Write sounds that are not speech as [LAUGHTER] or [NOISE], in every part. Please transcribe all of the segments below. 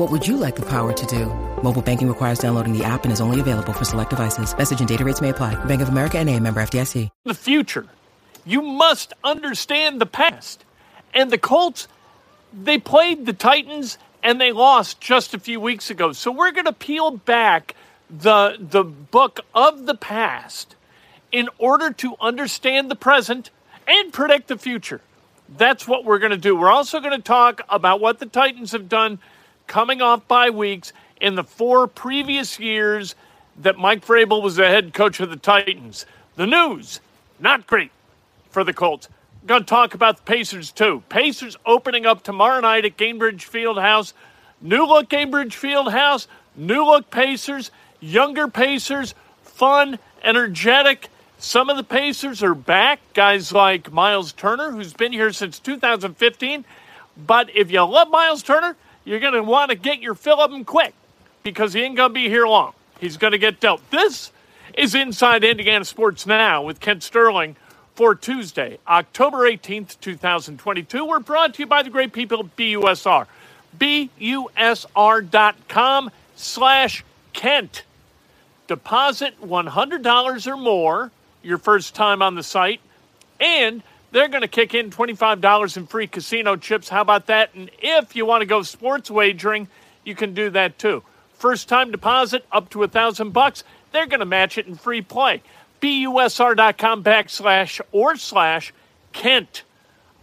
What would you like the power to do? Mobile banking requires downloading the app and is only available for select devices. Message and data rates may apply. Bank of America and a member FDIC. The future. You must understand the past. And the Colts, they played the Titans and they lost just a few weeks ago. So we're going to peel back the the book of the past in order to understand the present and predict the future. That's what we're going to do. We're also going to talk about what the Titans have done coming off bye weeks in the four previous years that Mike Vrabel was the head coach of the Titans. The news, not great for the Colts. Going to talk about the Pacers too. Pacers opening up tomorrow night at Gainbridge Fieldhouse. New look Gainbridge Fieldhouse, new look Pacers, younger Pacers, fun, energetic. Some of the Pacers are back. Guys like Miles Turner, who's been here since 2015. But if you love Miles Turner, you're going to want to get your fill of him quick because he ain't going to be here long. He's going to get dealt. This is Inside Indiana Sports Now with Kent Sterling for Tuesday, October 18th, 2022. We're brought to you by the great people at BUSR. BUSR.com slash Kent. Deposit $100 or more your first time on the site, and they're going to kick in $25 in free casino chips. How about that? And if you want to go sports wagering, you can do that too. First time deposit up to a thousand bucks, they're going to match it in free play. BUSR.com backslash or slash Kent.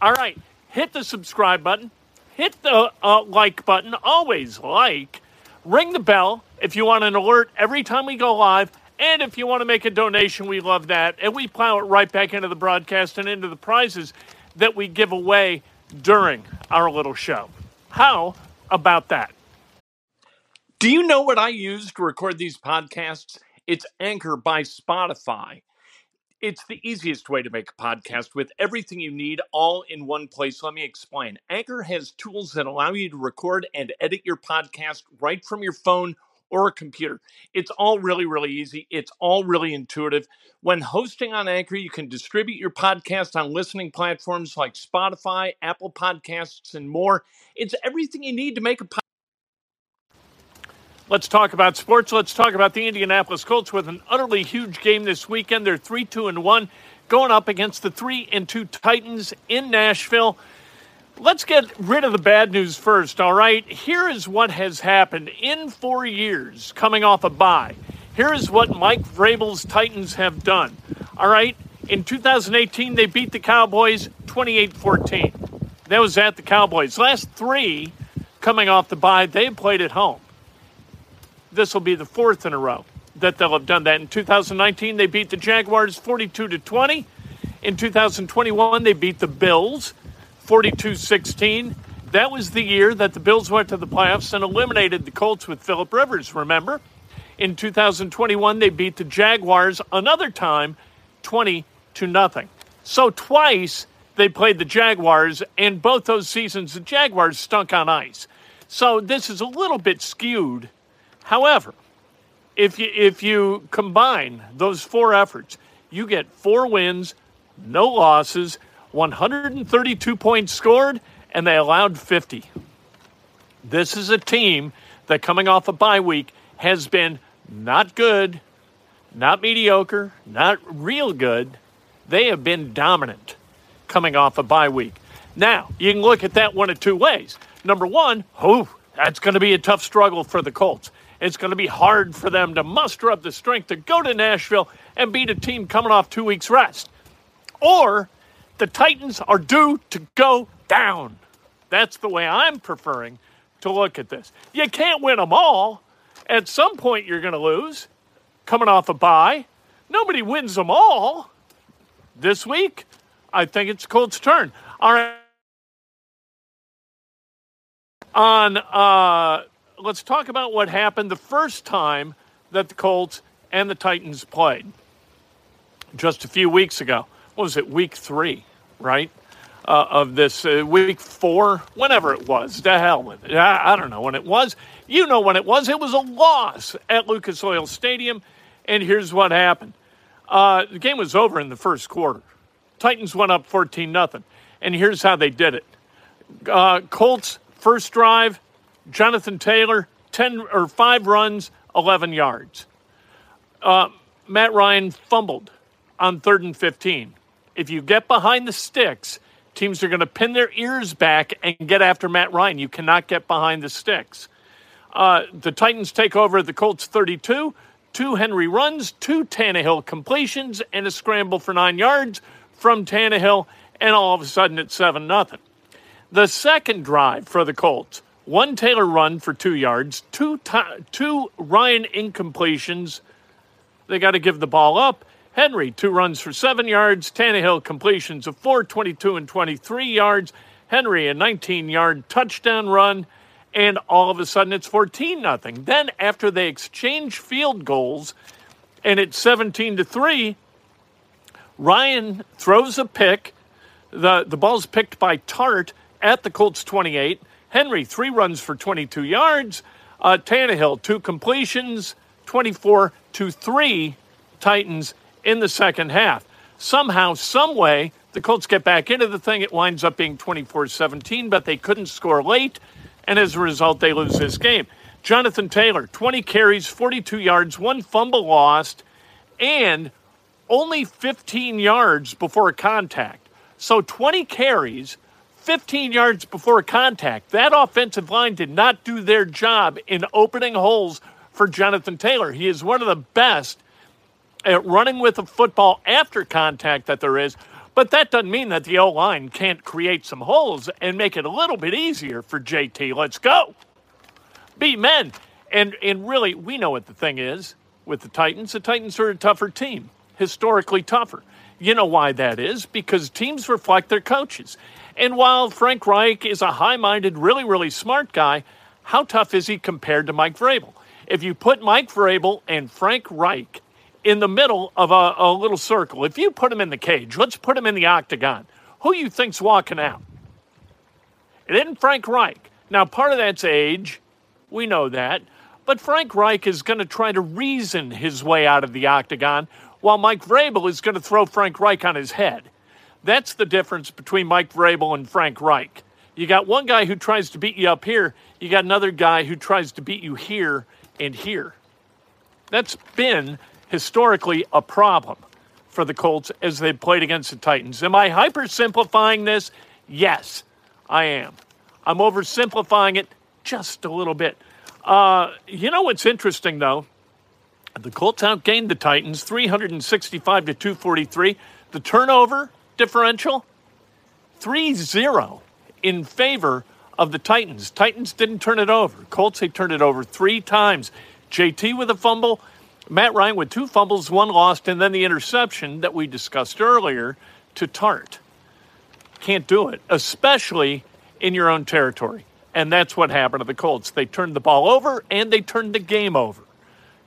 All right, hit the subscribe button, hit the uh, like button, always like, ring the bell if you want an alert every time we go live. And if you want to make a donation, we love that. And we plow it right back into the broadcast and into the prizes that we give away during our little show. How about that? Do you know what I use to record these podcasts? It's Anchor by Spotify. It's the easiest way to make a podcast with everything you need all in one place. Let me explain. Anchor has tools that allow you to record and edit your podcast right from your phone or a computer. It's all really, really easy. It's all really intuitive. When hosting on Anchor, you can distribute your podcast on listening platforms like Spotify, Apple Podcasts, and more. It's everything you need to make a podcast. Let's talk about sports. Let's talk about the Indianapolis Colts with an utterly huge game this weekend. They're 3 2 and 1, going up against the 3 and 2 Titans in Nashville. Let's get rid of the bad news first, all right? Here is what has happened in four years coming off a bye. Here is what Mike Vrabel's Titans have done, all right? In 2018, they beat the Cowboys 28 14. That was at the Cowboys. Last three coming off the bye, they played at home this will be the fourth in a row that they'll have done that. In 2019, they beat the Jaguars 42 to 20. In 2021, they beat the Bills 42 16. That was the year that the Bills went to the playoffs and eliminated the Colts with Philip Rivers, remember? In 2021, they beat the Jaguars another time 20 to nothing. So twice they played the Jaguars, and both those seasons the Jaguars stunk on ice. So this is a little bit skewed However, if you if you combine those four efforts, you get four wins, no losses, 132 points scored, and they allowed 50. This is a team that coming off a bye week has been not good, not mediocre, not real good. They have been dominant coming off a bye week. Now, you can look at that one of two ways. Number one, oh, that's going to be a tough struggle for the Colts. It's going to be hard for them to muster up the strength to go to Nashville and beat a team coming off two weeks' rest. or the Titans are due to go down. That's the way I'm preferring to look at this. You can't win them all. At some point, you're going to lose. Coming off a bye, nobody wins them all. This week, I think it's Colts' turn. All right. On, uh, let's talk about what happened the first time that the Colts and the Titans played just a few weeks ago. What was it, week three, right? Uh, of this uh, week four, whenever it was. The hell with it. I, I, don't know when it was. You know when it was. It was a loss at Lucas Oil Stadium. And here's what happened uh, the game was over in the first quarter. Titans went up 14 nothing. And here's how they did it uh, Colts, first drive, Jonathan Taylor, 10 or 5 runs, 11 yards. Uh, Matt Ryan fumbled on third and 15. If you get behind the sticks, teams are going to pin their ears back and get after Matt Ryan. You cannot get behind the sticks. Uh, the Titans take over the Colts 32, two Henry runs, two Tannehill completions, and a scramble for nine yards from Tannehill, and all of a sudden it's 7 nothing. The second drive for the Colts, one Taylor run for two yards, two, t- two Ryan incompletions. They got to give the ball up. Henry, two runs for seven yards. Tannehill completions of four, 22 and 23 yards. Henry, a 19 yard touchdown run. And all of a sudden it's 14 nothing. Then after they exchange field goals and it's 17 to 3, Ryan throws a pick. The, the ball's picked by Tartt at the Colts 28. Henry, three runs for 22 yards. Uh, Tannehill, two completions, 24 to 3 Titans in the second half. Somehow, some way, the Colts get back into the thing. It winds up being 24 17, but they couldn't score late. And as a result, they lose this game. Jonathan Taylor, 20 carries, 42 yards, one fumble lost, and only 15 yards before a contact. So 20 carries, 15 yards before a contact. That offensive line did not do their job in opening holes for Jonathan Taylor. He is one of the best at running with a football after contact that there is. But that doesn't mean that the O line can't create some holes and make it a little bit easier for JT. Let's go. Beat men. And, and really, we know what the thing is with the Titans. The Titans are a tougher team historically tougher. You know why that is? Because teams reflect their coaches. And while Frank Reich is a high minded, really, really smart guy, how tough is he compared to Mike Vrabel? If you put Mike Vrabel and Frank Reich in the middle of a, a little circle, if you put them in the cage, let's put them in the octagon, who you think's walking out? It isn't Frank Reich. Now, part of that's age. We know that. But Frank Reich is going to try to reason his way out of the octagon while Mike Vrabel is going to throw Frank Reich on his head. That's the difference between Mike Vrabel and Frank Reich. You got one guy who tries to beat you up here, you got another guy who tries to beat you here and here. That's been historically a problem for the Colts as they've played against the Titans. Am I hypersimplifying this? Yes, I am. I'm oversimplifying it just a little bit. Uh, you know what's interesting, though? The Colts outgained the Titans 365 to 243. The turnover differential 3-0 in favor of the Titans. Titans didn't turn it over. Colts they turned it over 3 times. JT with a fumble, Matt Ryan with two fumbles, one lost, and then the interception that we discussed earlier to Tart. Can't do it, especially in your own territory. And that's what happened to the Colts. They turned the ball over and they turned the game over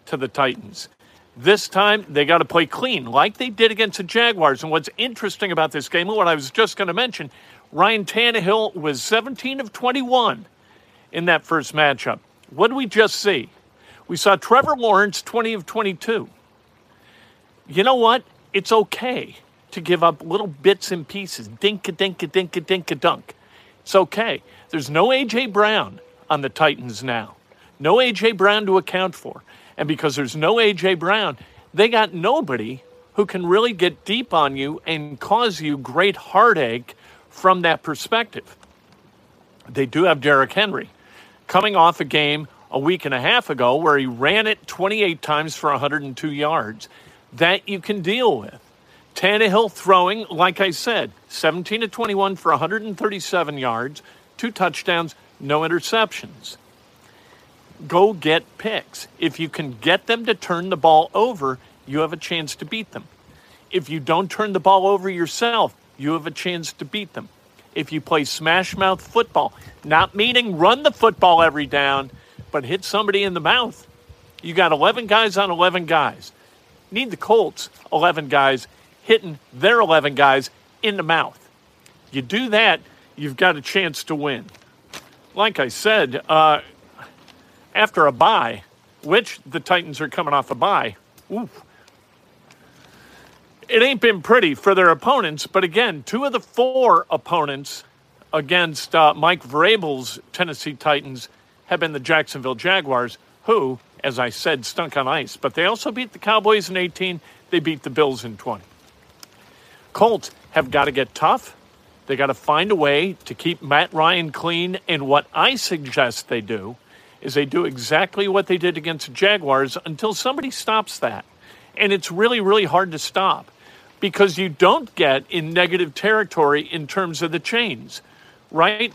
to the Titans. This time, they got to play clean, like they did against the Jaguars. And what's interesting about this game, and what I was just going to mention, Ryan Tannehill was 17 of 21 in that first matchup. What did we just see? We saw Trevor Lawrence 20 of 22. You know what? It's okay to give up little bits and pieces. Dinka, dinka, dinka, dinka, dunk. It's okay. There's no A.J. Brown on the Titans now. No A.J. Brown to account for. And because there's no A.J. Brown, they got nobody who can really get deep on you and cause you great heartache from that perspective. They do have Derrick Henry coming off a game a week and a half ago where he ran it 28 times for 102 yards. That you can deal with. Tannehill throwing, like I said, 17 to 21 for 137 yards, two touchdowns, no interceptions. Go get picks. If you can get them to turn the ball over, you have a chance to beat them. If you don't turn the ball over yourself, you have a chance to beat them. If you play smash mouth football, not meaning run the football every down, but hit somebody in the mouth, you got 11 guys on 11 guys. Need the Colts 11 guys hitting their 11 guys in the mouth. You do that, you've got a chance to win. Like I said, uh, after a bye, which the Titans are coming off a bye, oof, it ain't been pretty for their opponents. But again, two of the four opponents against uh, Mike Vrabel's Tennessee Titans have been the Jacksonville Jaguars, who, as I said, stunk on ice. But they also beat the Cowboys in 18. They beat the Bills in 20. Colts have got to get tough. They got to find a way to keep Matt Ryan clean. And what I suggest they do is they do exactly what they did against the Jaguars until somebody stops that. And it's really, really hard to stop because you don't get in negative territory in terms of the chains, right?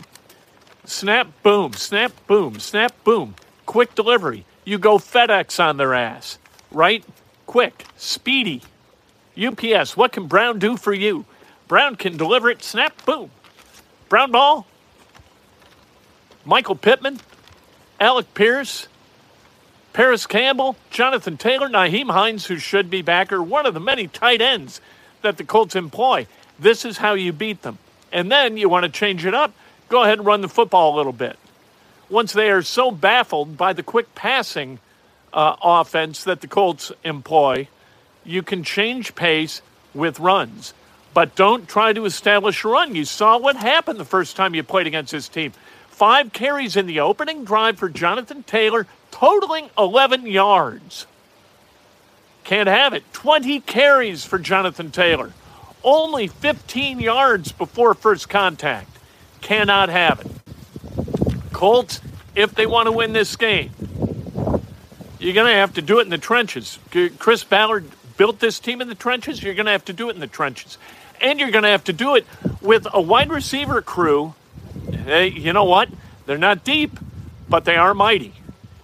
Snap, boom, snap, boom, snap, boom. Quick delivery. You go FedEx on their ass, right? Quick, speedy. UPS, what can Brown do for you? Brown can deliver it, snap, boom. Brown ball. Michael Pittman, Alec Pierce, Parris Campbell, Jonathan Taylor, Nyheim Hines, who should be back, are one of the many tight ends that the Colts employ. This is how you beat them. And then you want to change it up, go ahead and run the football a little bit. Once they are so baffled by the quick passing uh, offense that the Colts employ, you can change pace with runs. But don't try to establish a run. You saw what happened the first time you played against this team. Five carries in the opening drive for Jonathan Taylor, totaling 11 yards. Can't have it. 20 carries for Jonathan Taylor, only 15 yards before first contact. Cannot have it. Colts, if they want to win this game, you're going to have to do it in the trenches. Chris Ballard built this team in the trenches. You're going to have to do it in the trenches. And you're going to have to do it with a wide receiver crew. Hey, you know what? They're not deep, but they are mighty.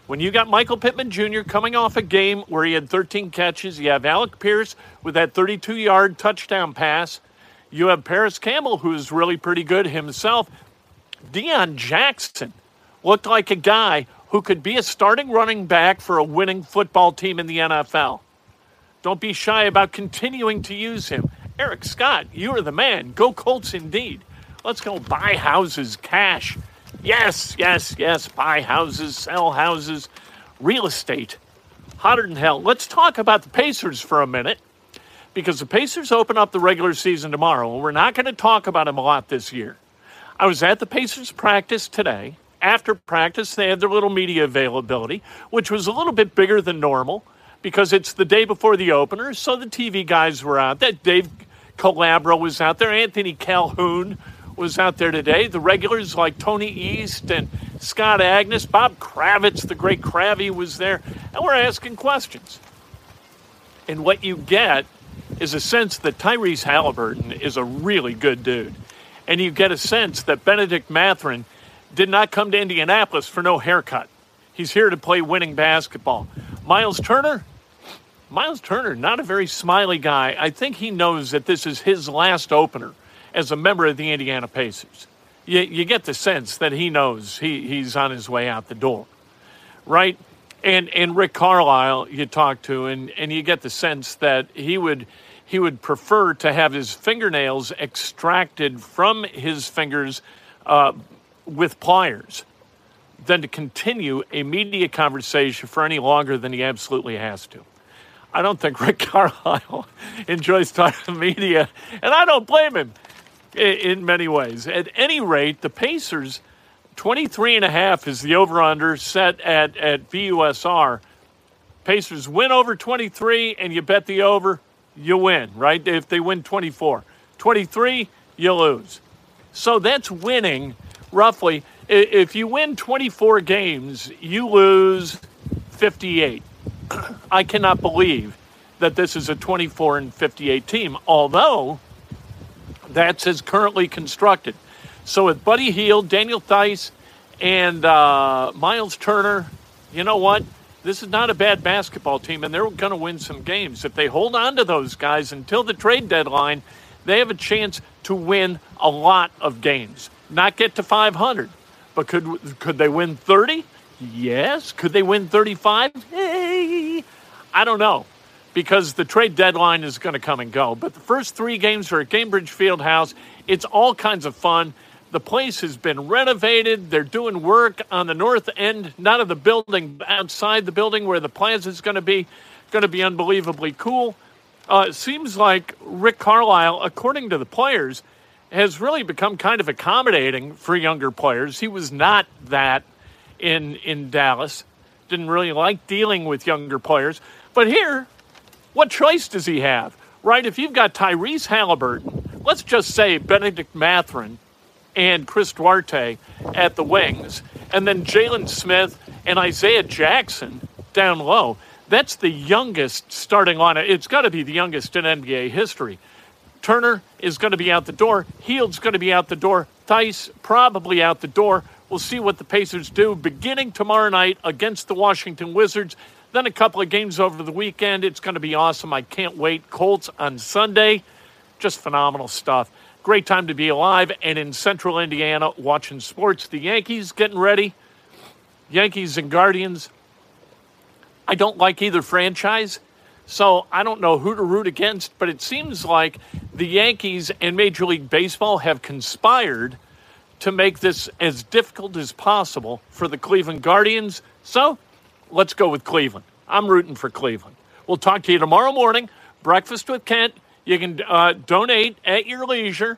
When you got Michael Pittman Jr. coming off a game where he had 13 catches, you have Alec Pierce with that 32 yard touchdown pass. You have Parris Campbell, who's really pretty good himself. Deon Jackson looked like a guy who could be a starting running back for a winning football team in the NFL. Don't be shy about continuing to use him. Eric Scott, you are the man. Go Colts indeed. Let's go buy houses, cash. Yes, yes, yes. Buy houses, sell houses, real estate. Hotter than hell. Let's talk about the Pacers for a minute because the Pacers open up the regular season tomorrow, and we're not going to talk about them a lot this year. I was at the Pacers practice today. After practice, they had their little media availability, which was a little bit bigger than normal because it's the day before the opener. So the TV guys were out there. Dave Calabro was out there. Anthony Calhoun was out there today. The regulars like Tony East and Scott Agness, Bob Kravitz, the great Kravy was there. And we're asking questions. And what you get is a sense that Tyrese Halliburton is a really good dude. And you get a sense that Bennedict Mathurin did not come to Indianapolis for no haircut. He's here to play winning basketball. Miles Turner, Miles Turner, not a very smiley guy. I think he knows that this is his last opener as a member of the Indiana Pacers. You, you get the sense that he knows he, he's on his way out the door, right? And and Rick Carlisle, you talk to, and, and you get the sense that he would he would prefer to have his fingernails extracted from his fingers uh, with pliers than to continue a media conversation for any longer than he absolutely has to. I don't think Rick [LAUGHS] Carlisle enjoys talking to media, and I don't blame him in many ways. At any rate, the Pacers, 23 and a half is the over-under set at, at BUSR. Pacers win over 23 and you bet the over, you win, right? If they win 24. 23, you lose. So that's winning roughly. If you win 24 games, you lose 58. [CLEARS THROAT] I cannot believe that this is a 24 and 58 team, although that's as currently constructed. So with Buddy Hield, Daniel Theis, and uh, Miles Turner, you know what? This is not a bad basketball team, and they're going to win some games. If they hold on to those guys until the trade deadline, they have a chance to win a lot of games. Not get to 500, but could could they win 30? Yes. Could they win 35? Hey, I don't know because the trade deadline is going to come and go. But the first three games are at Gainbridge Fieldhouse. It's all kinds of fun. The place has been renovated. They're doing work on the north end, not of the building, outside the building where the plaza is going to be. Going to be unbelievably cool. Uh, it seems like Rick Carlisle, according to the players, has really become kind of accommodating for younger players. He was not that in in Dallas. Didn't really like dealing with younger players. But here, what choice does he have? Right? If you've got Tyrese Halliburton, let's just say Bennedict Mathurin and Chris Duarte at the wings, and then Jalen Smith and Isaiah Jackson down low. That's the youngest starting lineup. It's got to be the youngest in NBA history. Turner is going to be out the door. Hield's going to be out the door. Theis probably out the door. We'll see what the Pacers do beginning tomorrow night against the Washington Wizards. Then a couple of games over the weekend. It's going to be awesome. I can't wait. Colts on Sunday. Just phenomenal stuff. Great time to be alive and in central Indiana watching sports. The Yankees getting ready. Yankees and Guardians. I don't like either franchise, so I don't know who to root against, but it seems like the Yankees and Major League Baseball have conspired to make this as difficult as possible for the Cleveland Guardians. So let's go with Cleveland. I'm rooting for Cleveland. We'll talk to you tomorrow morning. Breakfast with Kent. You can uh, donate at your leisure,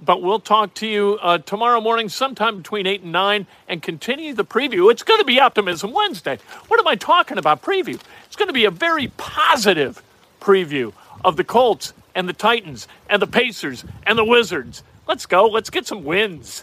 but we'll talk to you uh, tomorrow morning, sometime between 8 and 9, and continue the preview. It's going to be Optimism Wednesday. What am I talking about, preview? It's going to be a very positive preview of the Colts and the Titans and the Pacers and the Wizards. Let's go. Let's get some wins.